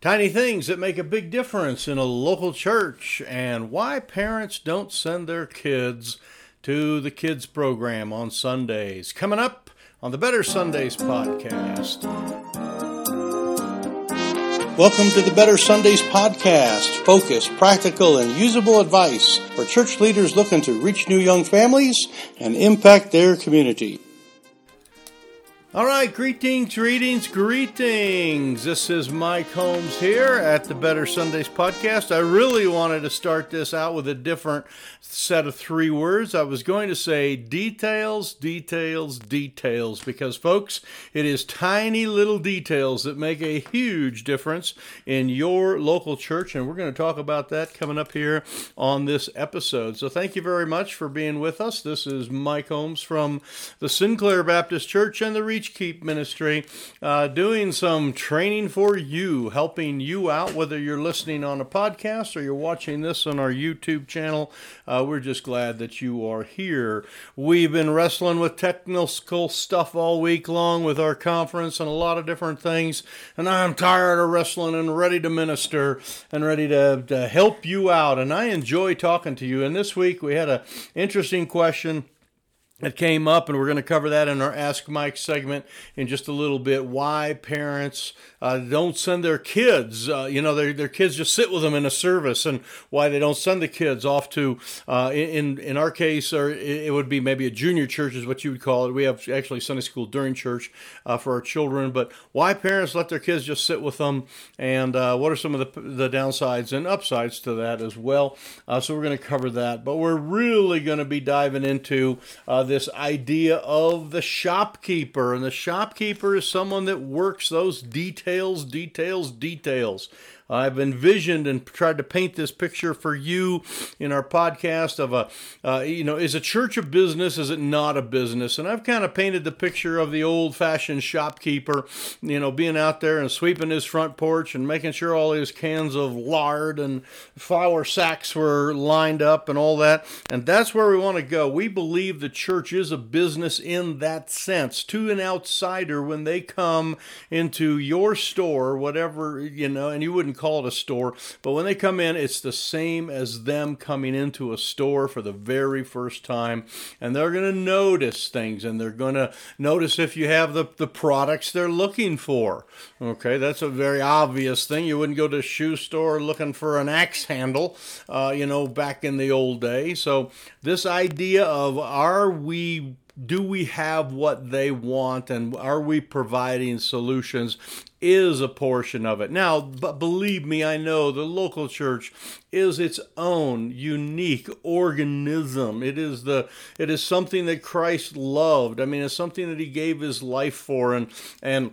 Tiny things that make a big difference in a local church, and why parents don't send their kids to the kids program on Sundays. Coming up on the Better Sundays podcast. Welcome to the Better Sundays podcast. Focus, practical, and usable advice for church leaders looking to reach new young families and impact their community. All right, greetings, greetings, greetings. This is Mike Holmes here at the Better Sundays podcast. I really wanted to start this out with a different set of three words. I was going to say details, details, details, because, folks, it is tiny little details that make a huge difference in your local church, and we're going to talk about that coming up here on this episode. So, thank you very much for being with us. This is Mike Holmes from the Sinclair Baptist Church and the Reach Keep Ministry, uh, doing some training for you, helping you out, whether you're listening on a podcast or you're watching this on our YouTube channel. Uh, we're just glad that you are here. We've been wrestling with technical stuff all week long with our conference and a lot of different things, and I'm tired of wrestling and ready to minister and ready to, to help you out. And I enjoy talking to you. And this week we had an interesting question that came up, and we're going to cover that in our Ask Mike segment in just a little bit. Why parents uh, don't send their kids, uh, you know, their, their kids just sit with them in a service, and why they don't send the kids off to, uh, in in our case, or it would be maybe a junior church is what you would call it. We have actually Sunday school during church uh, for our children, but why parents let their kids just sit with them, and uh, what are some of the the downsides and upsides to that as well? Uh, so we're going to cover that, but we're really going to be diving into this idea of the shopkeeper. And the shopkeeper is someone that works those details, details, details. I've envisioned and tried to paint this picture for you in our podcast of a, uh, you know, is a church a business? Is it not a business? And I've kind of painted the picture of the old fashioned shopkeeper, you know, being out there and sweeping his front porch and making sure all his cans of lard and flour sacks were lined up and all that. And that's where we want to go. We believe the church is a business in that sense to an outsider when they come into your store, whatever, you know, and you wouldn't call it a store, but when they come in, it's the same as them coming into a store for the very first time. And they're going to notice things and they're going to notice if you have the, the products they're looking for. Okay, that's a very obvious thing. You wouldn't go to a shoe store looking for an axe handle, uh, you know, back in the old day. So, this idea of are we do we have what they want and are we providing solutions is a portion of it. Now, but believe me, I know the local church is its own unique organism. It is the it is something that Christ loved. I mean, it's something that he gave his life for and and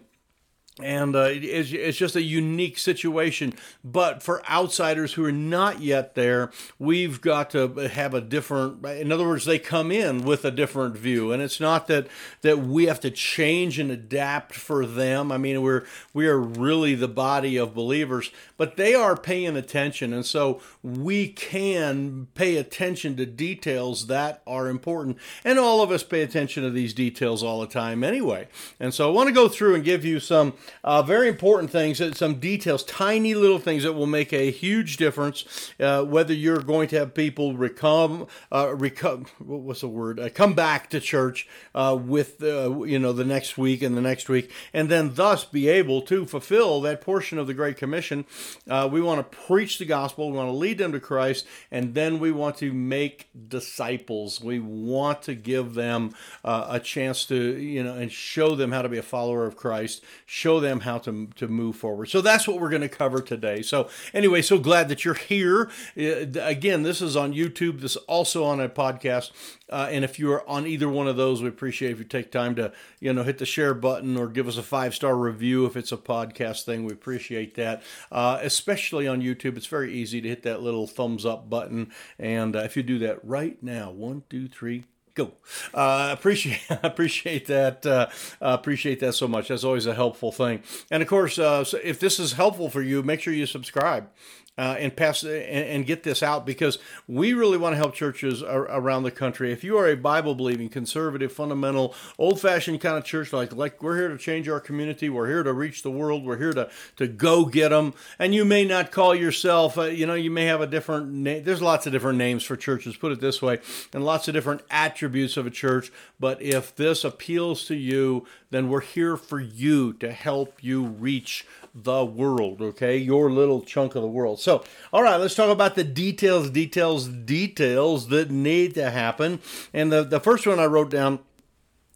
and uh, it's, it's just a unique situation. But for outsiders who are not yet there, we've got to have a different. In other words, they come in with a different view, and it's not that that we have to change and adapt for them. I mean, we're we are really the body of believers, but they are paying attention, and so we can pay attention to details that are important. And all of us pay attention to these details all the time, anyway. And so I want to go through and give you some uh, very important things, uh, some details, tiny little things that will make a huge difference. Uh, whether you're going to have people recome, uh, recome, what's the word? Uh, come back to church uh, with you know the next week and the next week, and then thus be able to fulfill that portion of the Great Commission. we want to preach the gospel. We want to lead them to Christ, and then we want to make disciples. We want to give them a chance to you know and show them how to be a follower of Christ. Show show them how to, to move forward. So that's what we're going to cover today. So, anyway, so glad that you're here. Uh, again, this is on YouTube, this is also on a podcast. Uh, and if you're on either one of those, we appreciate if you take time to, you know, hit the share button or give us a five star review if it's a podcast thing. We appreciate that. Uh, especially on YouTube, it's very easy to hit that little thumbs up button. And uh, if you do that right now, one, two, three, go. Uh, appreciate appreciate that. Uh, appreciate that so much. That's always a helpful thing. And of course, uh, so if this is helpful for you, make sure you subscribe uh, and pass and, and, get this out because we really want to help churches ar- around the country. If you are a Bible believing, conservative, fundamental, old fashioned kind of church, like like we're here to change our community, we're here to reach the world, we're here to to go get them, and you may not call yourself, uh, you know, you may have a different name. There's lots of different names for churches, put it this way, and lots of different attributes of a church. But if this appeals to you, then we're here for you to help you reach the world, okay? Your little chunk of the world. So, all right, let's talk about the details, details, details that need to happen. And the, the first one I wrote down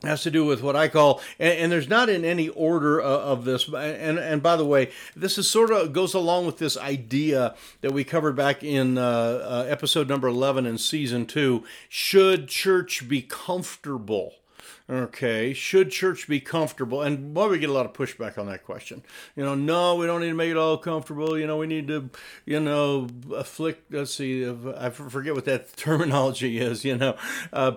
has to do with what I call, and, and there's not in any order uh, of this. And and by the way, this is sort of goes along with this idea that we covered back in uh, uh, episode number eleven in season two. Should church be comfortable? Okay, should church be comfortable? And boy, we get a lot of pushback on that question. You know, no, we don't need to make it all comfortable. You know, we need to, you know, afflict. Let's see, I forget what that terminology is. You know, uh,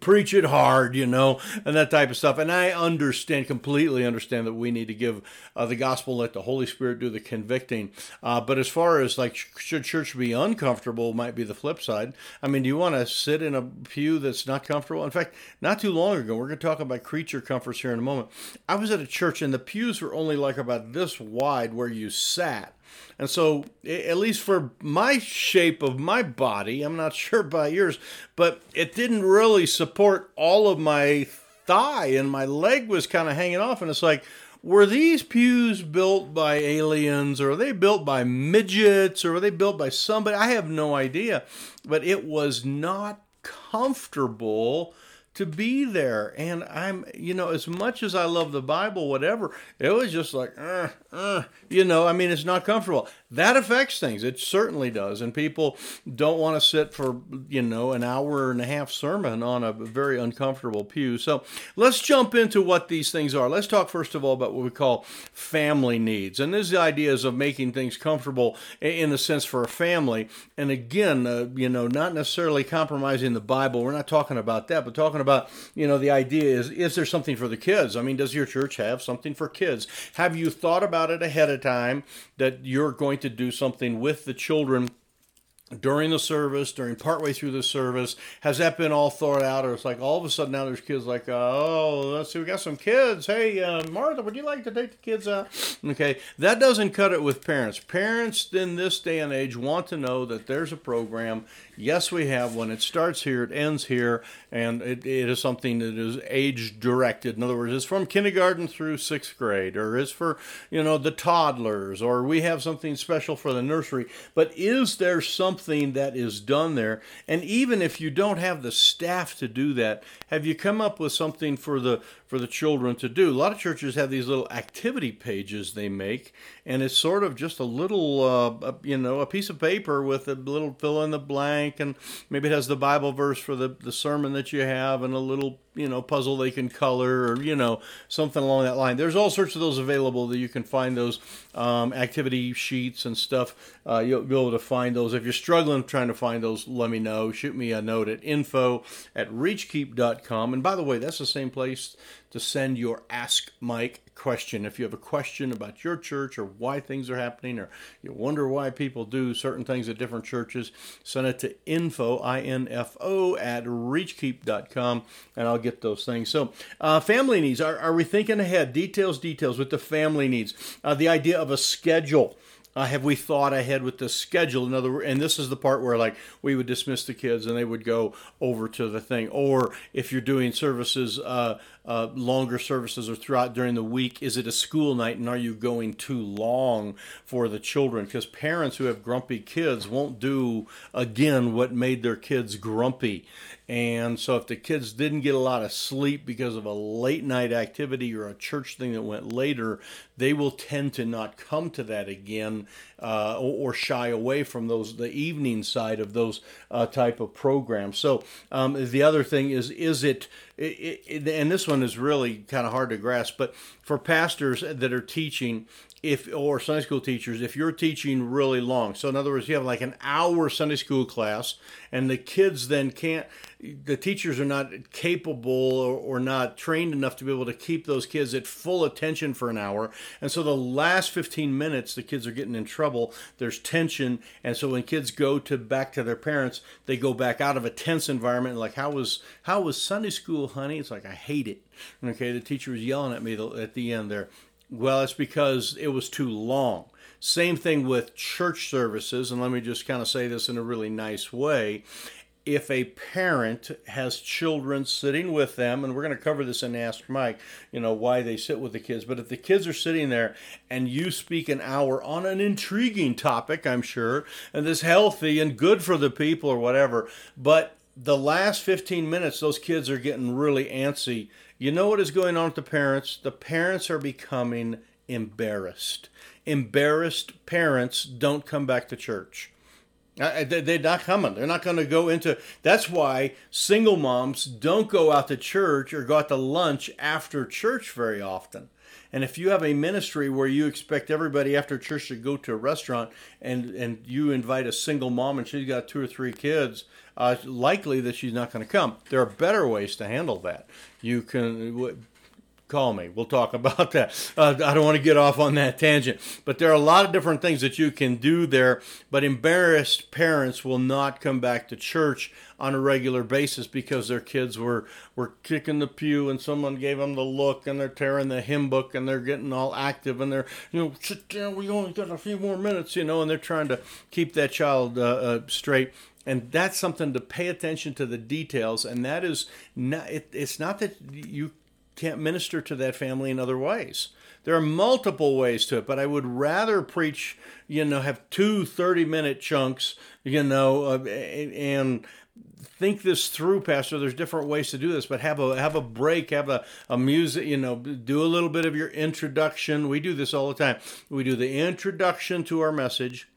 preach it hard, you know, and that type of stuff. And I understand, completely understand that we need to give uh, the gospel, let the Holy Spirit do the convicting. Uh, but as far as like, should church be uncomfortable, might be the flip side. I mean, do you want to sit in a pew that's not comfortable? In fact, not too long ago, we're going to talk about creature comforts here in a moment. I was at a church and the pews were only like about this wide where you sat. And so, at least for my shape of my body, I'm not sure about yours, but it didn't really support all of my thigh, and my leg was kind of hanging off. And it's like, were these pews built by aliens, or are they built by midgets, or were they built by somebody? I have no idea. But it was not comfortable to be there. And I'm, you know, as much as I love the Bible, whatever, it was just like, uh, uh, you know, I mean, it's not comfortable. That affects things. It certainly does. And people don't want to sit for, you know, an hour and a half sermon on a very uncomfortable pew. So let's jump into what these things are. Let's talk, first of all, about what we call family needs. And this is the ideas of making things comfortable in the sense for a family. And again, uh, you know, not necessarily compromising the Bible. We're not talking about that, but talking about about, you know, the idea is, is there something for the kids? I mean, does your church have something for kids? Have you thought about it ahead of time that you're going to do something with the children? During the service, during partway through the service? Has that been all thought out, or it's like all of a sudden now there's kids like, oh, let's see, we got some kids. Hey, uh, Martha, would you like to take the kids out? Okay, that doesn't cut it with parents. Parents in this day and age want to know that there's a program. Yes, we have one. It starts here, it ends here, and it, it is something that is age directed. In other words, it's from kindergarten through sixth grade, or it's for you know the toddlers, or we have something special for the nursery. But is there something something that is done there. And even if you don't have the staff to do that, have you come up with something for the for the children to do? A lot of churches have these little activity pages they make, and it's sort of just a little, uh, you know, a piece of paper with a little fill in the blank, and maybe it has the Bible verse for the the sermon that you have, and a little you know puzzle they can color or you know something along that line there's all sorts of those available that you can find those um, activity sheets and stuff uh, you'll be able to find those if you're struggling trying to find those let me know shoot me a note at info at reachkeep.com and by the way that's the same place to send your Ask Mike question. If you have a question about your church or why things are happening, or you wonder why people do certain things at different churches, send it to info, I-N-F-O, at reachkeep.com, and I'll get those things. So, uh, family needs. Are, are we thinking ahead? Details, details with the family needs. Uh, the idea of a schedule. Uh, have we thought ahead with the schedule? In other, and this is the part where like we would dismiss the kids and they would go over to the thing. Or if you're doing services, uh, uh, longer services or throughout during the week, is it a school night and are you going too long for the children? Because parents who have grumpy kids won't do again what made their kids grumpy. And so if the kids didn't get a lot of sleep because of a late night activity or a church thing that went later, they will tend to not come to that again uh, or, shy away from those the evening side of those uh, type of programs. So um, the other thing is is it, it, it, and this one is really kind of hard to grasp, but for pastors that are teaching, if or Sunday school teachers, if you're teaching really long, so in other words, you have like an hour Sunday school class, and the kids then can't, the teachers are not capable or, or not trained enough to be able to keep those kids at full attention for an hour, and so the last 15 minutes, the kids are getting in trouble. There's tension, and so when kids go to back to their parents, they go back out of a tense environment. Like, how was how was Sunday school, honey? It's like I hate it. Okay, the teacher was yelling at me at the end there well, it's because it was too long. Same thing with church services, and let me just kind of say this in a really nice way. If a parent has children sitting with them, and we're going to cover this in Ask Mike, you know, why they sit with the kids, but if the kids are sitting there and you speak an hour on an intriguing topic, I'm sure, and this healthy and good for the people or whatever, but the last 15 minutes, those kids are getting really antsy you know what is going on with the parents? The parents are becoming embarrassed. Embarrassed parents don't come back to church. They're not coming. They're not going to go into. That's why single moms don't go out to church or go out to lunch after church very often. And if you have a ministry where you expect everybody after church to go to a restaurant and, and you invite a single mom and she's got two or three kids, uh, likely that she's not going to come. There are better ways to handle that. You can call me. We'll talk about that. Uh, I don't want to get off on that tangent, but there are a lot of different things that you can do there. But embarrassed parents will not come back to church on a regular basis because their kids were were kicking the pew and someone gave them the look and they're tearing the hymn book and they're getting all active and they're you know sit down. We only got a few more minutes, you know, and they're trying to keep that child uh, uh, straight and that's something to pay attention to the details and that is not it, it's not that you can't minister to that family in other ways. There are multiple ways to it but i would rather preach you know have two 30 minute chunks you know uh, and think this through pastor. There's different ways to do this but have a have a break have a, a music you know do a little bit of your introduction. We do this all the time. We do the introduction to our message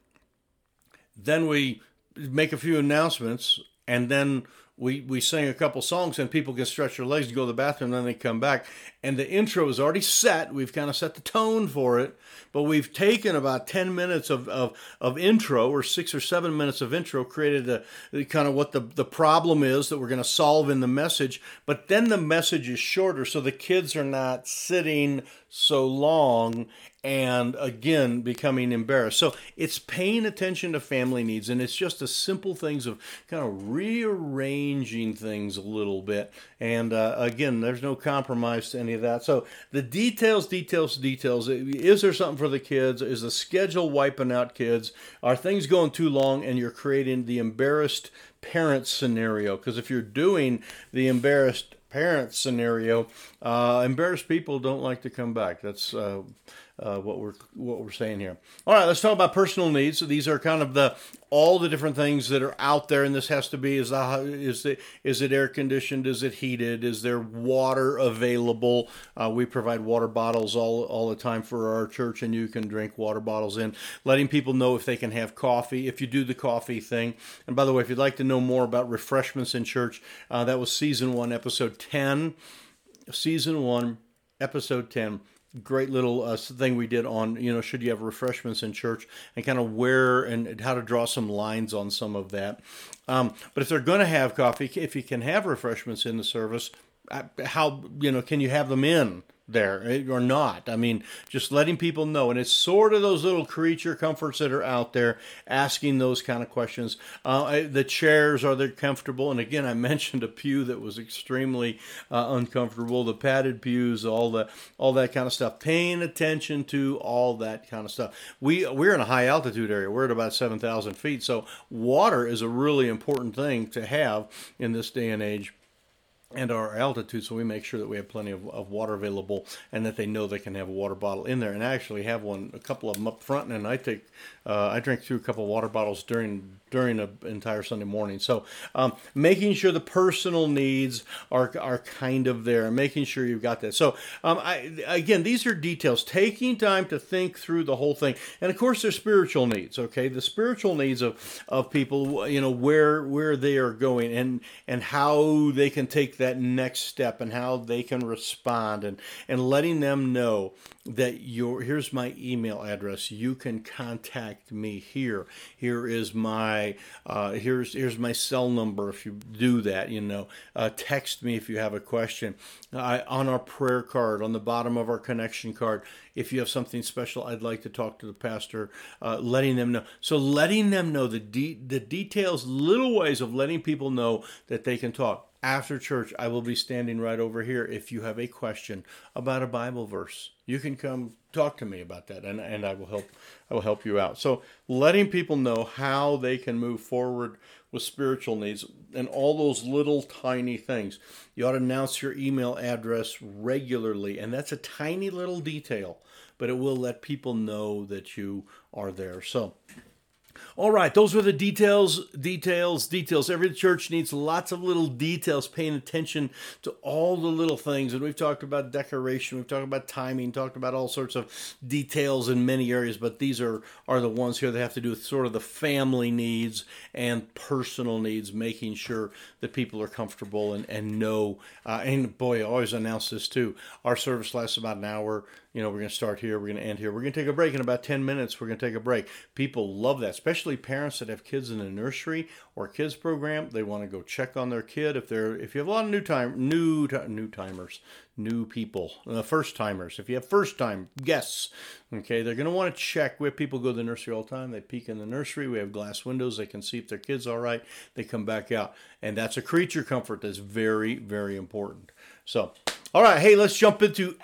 then we make a few announcements, and then we we sing a couple songs, and people can stretch their legs to go to the bathroom, then they come back, and the intro is already set. We've kind of set the tone for it, but we've taken about ten minutes of of, of intro, or six or seven minutes of intro, created a kind of what the the problem is that we're going to solve in the message, but then the message is shorter, so the kids are not sitting so long and again becoming embarrassed. So it's paying attention to family needs, and it's just the simple things of kind of rearranging things a little bit. And uh, again, there's no compromise to any of that. So the details, details, details. Is there something for the kids? Is the schedule wiping out kids? Are things going too long, and you're creating the embarrassed parent scenario? Because if you're doing the embarrassed parent scenario, uh, embarrassed people don't like to come back. That's uh, uh, what we're what we're saying here. All right, let's talk about personal needs. So these are kind of the all the different things that are out there, and this has to be is the is it is it air conditioned? Is it heated? Is there water available? Uh, we provide water bottles all all the time for our church, and you can drink water bottles in. Letting people know if they can have coffee if you do the coffee thing. And by the way, if you'd like to know more about refreshments in church, uh, that was season one, episode ten. Season one, episode ten great little uh, thing we did on you know should you have refreshments in church and kind of where and how to draw some lines on some of that. Um, but if they're going to have coffee if you can have refreshments in the service uh, how you know can you have them in there eh, or not. I mean, just letting people know. And it's sort of those little creature comforts that are out there asking those kind of questions. Uh, the chairs, are they comfortable? And again, I mentioned a pew that was extremely uh, uncomfortable, the padded pews, all the all that kind of stuff. Paying attention to all that kind of stuff. We, we're in a high altitude area. We're at about 7,000 feet. So water is a really important thing to have in this day and age and our altitude, so we make sure that we have plenty of, of, water available and that they know they can have a water bottle in there. And I actually have one, a couple of them up front, and I take, uh, I drink through a couple of water bottles during during an entire Sunday morning. So um, making sure the personal needs are are kind of there, making sure you've got that. So um, I, again, these are details. Taking time to think through the whole thing, and of course, there's spiritual needs. Okay, the spiritual needs of of people, you know, where where they are going and and how they can take that next step and how they can respond and and letting them know that your here's my email address. You can contact me here. Here is my uh, here's here's my cell number. If you do that, you know, uh, text me if you have a question. Uh, on our prayer card, on the bottom of our connection card, if you have something special, I'd like to talk to the pastor. Uh, letting them know. So letting them know the de- the details, little ways of letting people know that they can talk after church, I will be standing right over here. If you have a question about a Bible verse, you can come talk to me about that, and, and I will help. I will help you out. So, letting people know how they can move forward with spiritual needs and all those little tiny things. You ought to announce your email address regularly, and that's a tiny little detail, but it will let people know that you are there. So, all right, those were the details, details, details. Every church needs lots of little details, paying attention to all the little things. And we've talked about decoration, we've talked about timing, talked about all sorts of details in many areas, but these are, are the ones here that have to do with sort of the family needs and personal needs, making sure that people are comfortable and, and know. Uh, and boy, I always announce this too. Our service lasts about an hour you know, we're going to start here, we're going to end here. We're going to take a break in about 10 minutes. We're going to take a break. People love that, especially parents that have kids in a nursery or kids program. They want to go check on their kid if they're if you have a lot of new time new new timers, new people, uh, first timers. If you have first time guests, okay, they're going to want to check. We have people go to the nursery all the time. They peek in the nursery. We have glass windows. They can see if their kid's all right. They come back out, and that's a creature comfort that's very very important. So all right, hey, let's jump into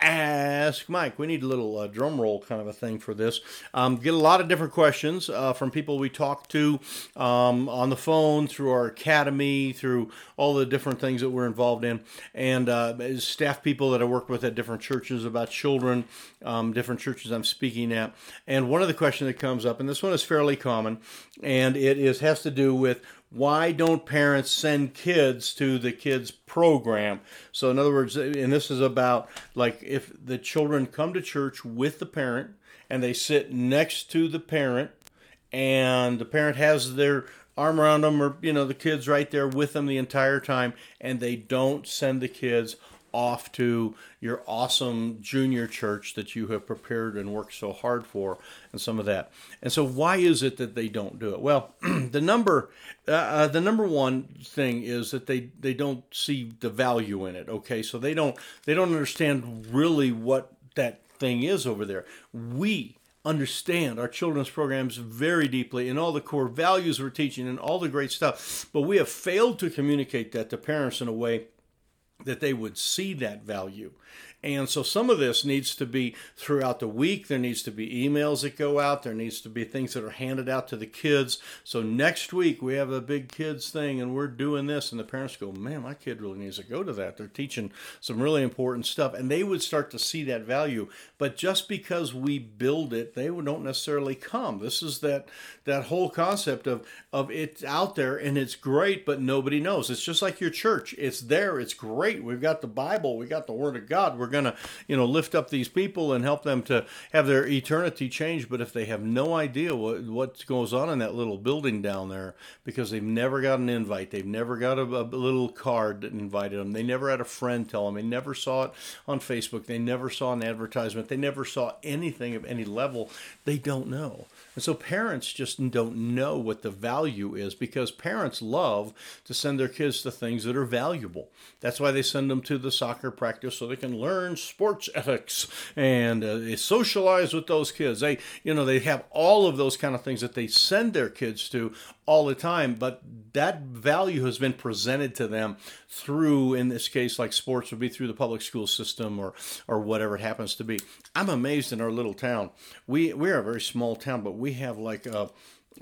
Ask Mike. We need a little uh, drum roll kind of a thing for this. Um, get a lot of different questions uh, from people we talk to um, on the phone, through our academy, through all the different things that we're involved in, and uh, staff people that I work with at different churches about children, um, different churches I'm speaking at. And one of the questions that comes up, and this one is fairly common, and it is has to do with why don't parents send kids to the kids program? So in other words and this is about like if the children come to church with the parent and they sit next to the parent and the parent has their arm around them or you know the kids right there with them the entire time and they don't send the kids off to your awesome junior church that you have prepared and worked so hard for and some of that. And so why is it that they don't do it? Well the number uh, uh, the number one thing is that they they don't see the value in it okay? So they don't they don't understand really what that thing is over there. We understand our children's programs very deeply and all the core values we're teaching and all the great stuff but we have failed to communicate that to parents in a way that they would see that value and so some of this needs to be throughout the week. There needs to be emails that go out. There needs to be things that are handed out to the kids. So next week we have a big kids thing and we're doing this. And the parents go, man, my kid really needs to go to that. They're teaching some really important stuff. And they would start to see that value. But just because we build it, they don't necessarily come. This is that that whole concept of of it's out there and it's great, but nobody knows. It's just like your church. It's there. It's great. We've got the Bible. We got the Word of God. We're going to, you know, lift up these people and help them to have their eternity change. But if they have no idea what what goes on in that little building down there, because they've never got an invite, they've never got a, a little card that invited them, they never had a friend tell them, they never saw it on Facebook, they never saw an advertisement, they never saw anything of any level, they don't know. And so parents just don't know what the value is because parents love to send their kids to things that are valuable. That's why they send them to the soccer practice so they can learn sports ethics and uh, socialize with those kids. They, you know, they have all of those kind of things that they send their kids to all the time, but that value has been presented to them through, in this case, like sports would be through the public school system or or whatever it happens to be. I'm amazed in our little town. We we're a very small town, but we have like a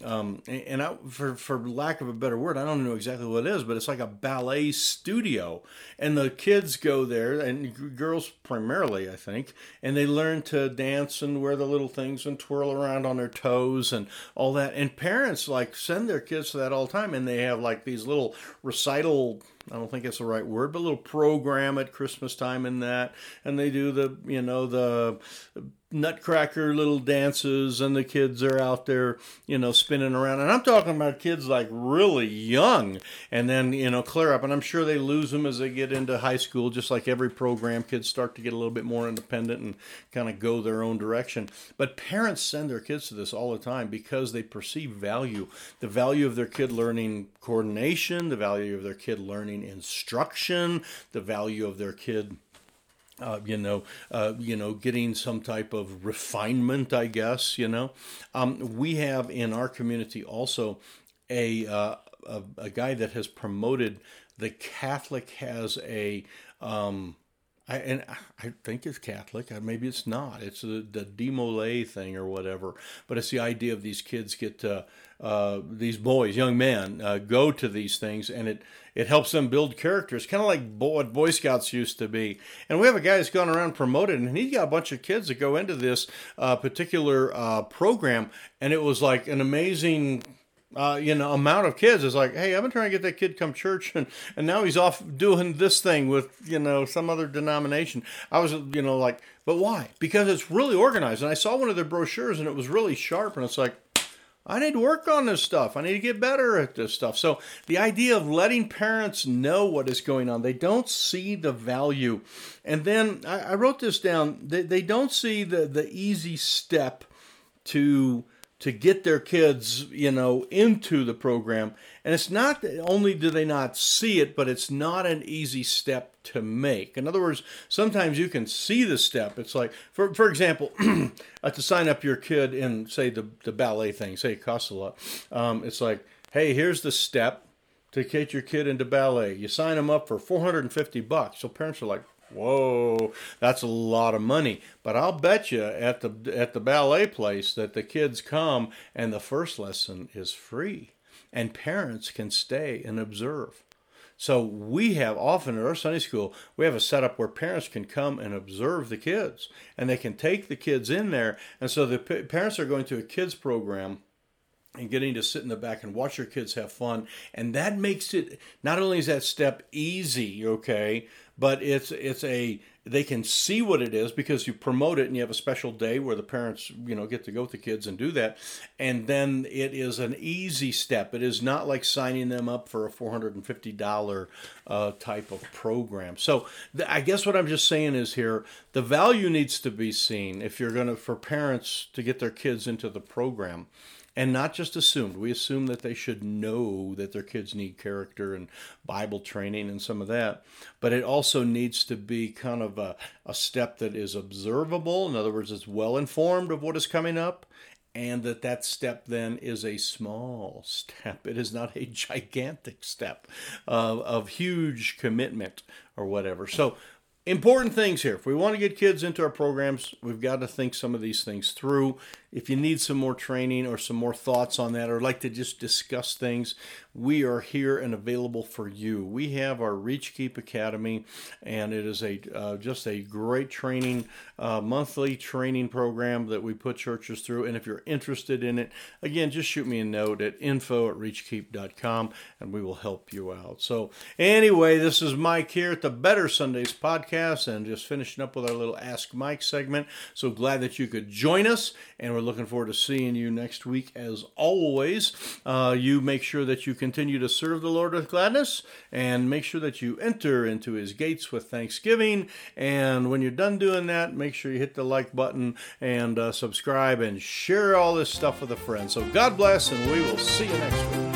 um, and I, for for lack of a better word, I don't know exactly what it is, but it's like a ballet studio, and the kids go there, and girls primarily, I think, and they learn to dance and wear the little things and twirl around on their toes and all that. And parents like send their kids to that all the time, and they have like these little recital I don't think it's the right word, but a little program at Christmas time in that, and they do the you know the nutcracker little dances and the kids are out there you know spinning around. And i'm talking about kids like really young. And then you know clear up and i'm sure they lose them as they get into high school just like every program kids start to get a little bit more independent and kind of go their own direction. But parents send their kids to this all the time because they perceive value. The value of their kid learning coordination the value of their kid learning instruction the value of their kid uh, you know, uh, you know, getting some type of refinement, I guess. You know, um, we have in our community also a, uh, a, a guy that has promoted the Catholic has a um, I, and I think it's Catholic. Uh, maybe it's not. It's the, the DeMolay thing or whatever. But it's the idea of these kids get to, uh, these boys, young men, uh, go to these things, and it it helps them build characters, kind of like what Boy Scouts used to be. And we have a guy that's gone around promoted, and he's got a bunch of kids that go into this uh, particular uh, program, and it was like an amazing uh, you know, amount of kids is like, hey, I've been trying to get that kid come church, and and now he's off doing this thing with you know some other denomination. I was you know like, but why? Because it's really organized, and I saw one of their brochures, and it was really sharp, and it's like. I need to work on this stuff. I need to get better at this stuff. So, the idea of letting parents know what is going on, they don't see the value. And then I, I wrote this down. They, they don't see the, the easy step to to get their kids, you know, into the program. And it's not only do they not see it, but it's not an easy step to make. In other words, sometimes you can see the step. It's like, for for example, uh, to sign up your kid in, say, the, the ballet thing, say it costs a lot. Um, it's like, hey, here's the step to get your kid into ballet. You sign them up for 450 bucks. So parents are like, Whoa, that's a lot of money. But I'll bet you at the at the ballet place that the kids come and the first lesson is free, and parents can stay and observe. So we have often at our Sunday school, we have a setup where parents can come and observe the kids, and they can take the kids in there. And so the p- parents are going to a kids program and getting to sit in the back and watch your kids have fun and that makes it not only is that step easy okay but it's it's a they can see what it is because you promote it and you have a special day where the parents you know get to go with the kids and do that. And then it is an easy step. It is not like signing them up for a $450 uh, type of program. So th- i guess what i'm just saying is here the value needs to be seen if you're going to for parents to get their kids into the program and not just assumed. We assume that they should know that their kids need character and Bible training and some of that, but it also needs to be kind of a, a step that is observable. In other words, it's well informed of what is coming up, and that that step then is a small step. It is not a gigantic step of, of huge commitment or whatever. So important things here. If we want to get kids into our programs, we've got to think some of these things through. If you need some more training or some more thoughts on that, or like to just discuss things, we are here and available for you. We have our Reach Keep Academy, and it is a uh, just a great training uh, monthly training program that we put churches through. And if you're interested in it, again, just shoot me a note at info at reachkeep.com, and we will help you out. So anyway, this is Mike here at the Better Sundays podcast, and just finishing up with our little Ask Mike segment. So glad that you could join us, and we're looking forward to seeing you next week. As always, uh, you make sure that you continue to serve the Lord with gladness and make sure that you enter into his gates with thanksgiving. And when you're done doing that, make sure you hit the like button and uh, subscribe and share all this stuff with a friend. So God bless, and we will see you next week.